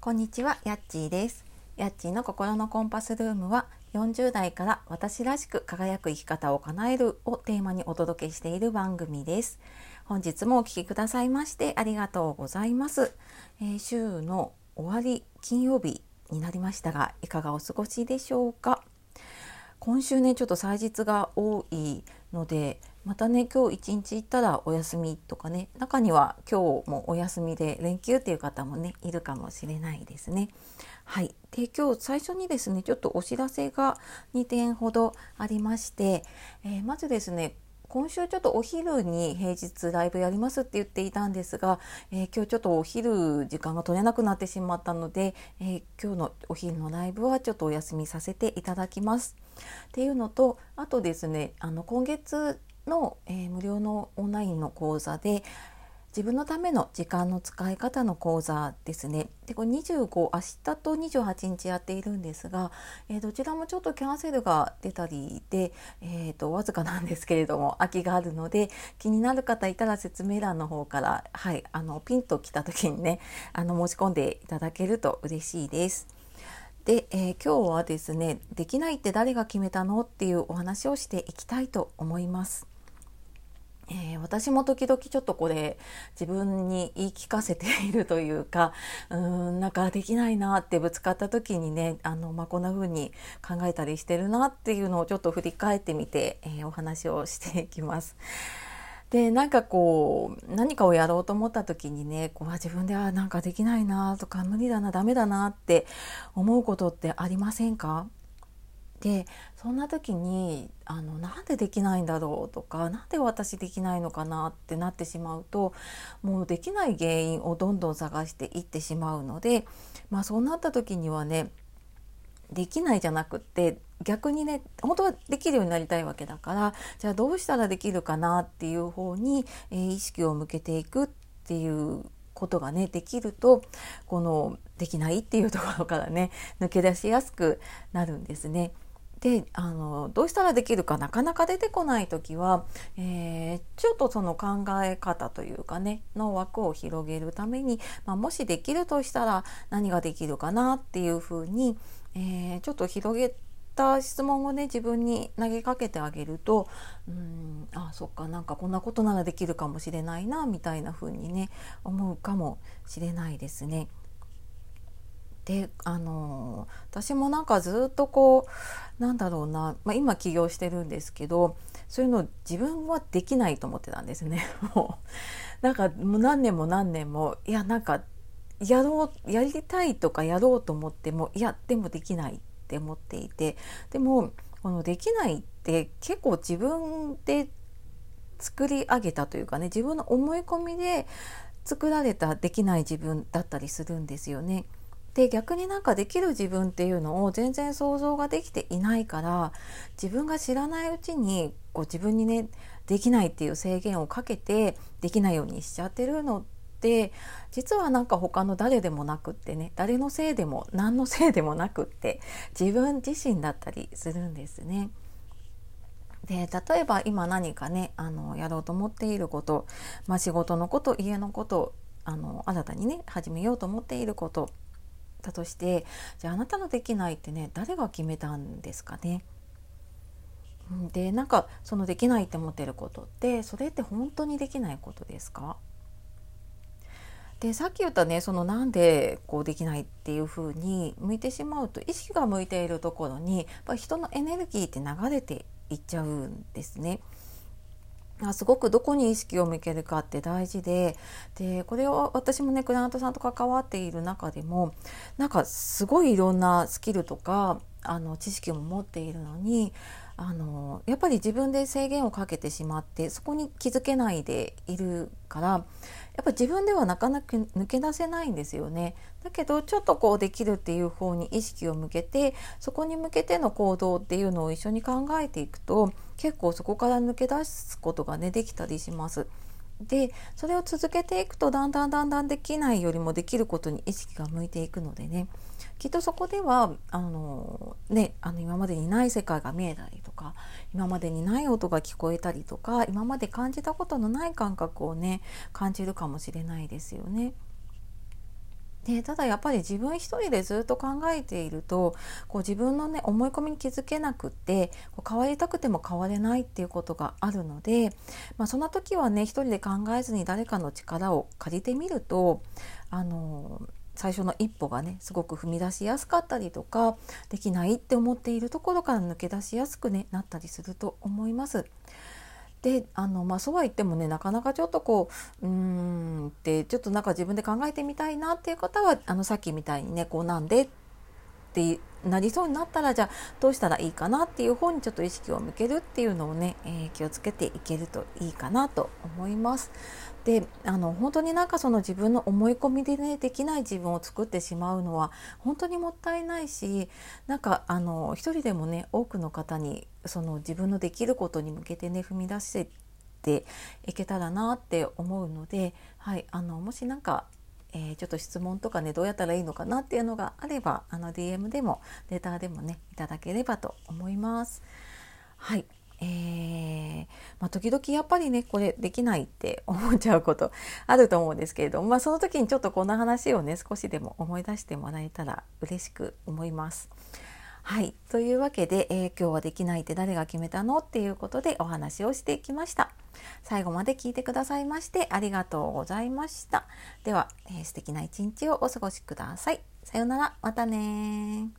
こんにちは、やっちーです。やっちーの心のコンパスルームは40代から私らしく輝く生き方を叶えるをテーマにお届けしている番組です。本日もお聴きくださいましてありがとうございます。えー週の終わり金曜日になりましたが、いかがお過ごしでしょうか？今週ねちょっと祭日が多いのでまたね今日一日行ったらお休みとかね中には今日もお休みで連休っていう方もねいるかもしれないですね。はい、で今日最初にですねちょっとお知らせが2点ほどありまして、えーまずですね今週ちょっとお昼に平日ライブやりますって言っていたんですが、えー今日ちょっとお昼時間が取れなくなってしまったので、えー今日のお昼のライブはちょっとお休みさせていただきます。っていうのとあとですねあの今月の、えー無料のオンラインの講座で自分のための時間の使い方の講座ですね。でこれ25明日と28日やっているんですが、えーどちらもちょっとキャンセルが出たりで、えー、とわずかなんですけれども空きがあるので気になる方いたら説明欄の方から、はい、あのピンと来た時にねあの申し込んでいただけると嬉しいです。で、えー今日はですね「できないって誰が決めたの?」っていうお話をしていきたいと思います。私も時々ちょっとこれ自分に言い聞かせているというか うーんなんかできないなってぶつかった時にねあの、まあ、こんな風に考えたりしてるなっていうのをちょっと振り返ってみて、えーお話をしていきます。でなんかこう何かをやろうと思った時にねこう自分ではなんかできないなとか無理だなダメだなって思うことってありませんか？でそんな時にあのなんでできないんだろうとかなんで私できないのかなってなってしまうともうできない原因をどんどん探していってしまうので、まあ、そうなった時にはねできないじゃなくって逆にね本当はできるようになりたいわけだからじゃあどうしたらできるかなっていう方に、えー意識を向けていくっていうことがねできるとこのできないっていうところからね抜け出しやすくなるんですね。であのどうしたらできるかなかなか出てこない時は、えーちょっとその考え方というかねの枠を広げるために、まあ、もしできるとしたら何ができるかなっていうふうに、えーちょっと広げた質問をね自分に投げかけてあげるとうんあそっかなんかこんなことならできるかもしれないなみたいな風にね思うかもしれないですね。であの私もなんかずっとこうなんだろうな、まあ、今起業してるんですけどそういうの自分はできないと思ってたんですね。もうなんかもう何年も何年もいやなんかやろうやりたいとかやろうと思ってもいやでもできないって思っていてでもこのできないって結構自分で作り上げたというかね自分の思い込みで作られたできない自分だったりするんですよね。で逆になんかできる自分っていうのを全然想像ができていないから自分が知らないうちにこう自分にねできないっていう制限をかけてできないようにしちゃってるのって実はなんか他の誰でもなくってね誰のせいでも何のせいでもなくって自分自身だったりするんですね。で例えば今何かねあのやろうと思っていること、まあ、仕事のこと家のことあの新たにね始めようと思っていることだとしてじゃああなたのできないってね誰が決めたんですかね？でなんかそのできないって思ってることってそれって本当にできないことですか？でさっき言ったねそのなんでこうできないっていう風に向いてしまうと意識が向いているところにやっぱ人のエネルギーって流れていっちゃうんですね。すごくどこに意識を向けるかって大事ででこれを私もねクライアントさんと関わっている中でもなんかすごいいろんなスキルとかあの知識も持っているのにあのやっぱり自分で制限をかけてしまってそこに気づけないでいるからやっぱ自分ではなかなか抜け出せないんですよね。だけどちょっとこうできるっていう方に意識を向けてそこに向けての行動っていうのを一緒に考えていくと結構そこから抜け出すことがねできたりします。でそれを続けていくとだんだんだんだんできないよりもできることに意識が向いていくのでねきっとそこではあの、ね、あの今までにない世界が見えたりとか今までにない音が聞こえたりとか今まで感じたことのない感覚をね感じるかもしれないですよね。でただやっぱり自分一人でずっと考えているとこう自分のね思い込みに気づけなくってこう変わりたくても変われないっていうことがあるので、まあ、そんな時はね一人で考えずに誰かの力を借りてみるとあの最初の一歩がねすごく踏み出しやすかったりとかできないって思っているところから抜け出しやすく、ね、なったりすると思います。であの、まあ、そうは言ってもねなかなかちょっとこううーんってちょっとなんか自分で考えてみたいなっていう方はあのさっきみたいにねこうなんでってってなりそうになったらじゃあどうしたらいいかなっていう方にちょっと意識を向けるっていうのをね、えー、気をつけていけるといいかなと思います。であの本当になんかその自分の思い込みでねできない自分を作ってしまうのは本当にもったいないしなんかあの一人でもね多くの方にその自分のできることに向けてね踏み出していけたらなって思うので、はい、あのもし何かえー、ちょっと質問とかねどうやったらいいのかなっていうのがあればあの DM でもレターでもねいただければと思います。はいえー、まあ、時々やっぱりねこれできないって思っちゃうことあると思うんですけれども、まあ、その時にちょっとこんな話をね少しでも思い出してもらえたら嬉しく思います。はい。というわけで、えー、今日はできないって誰が決めたの？っていうことでお話をしていきました。最後まで聞いてくださいましてありがとうございました。では、えー、素敵な一日をお過ごしください。さようなら。またね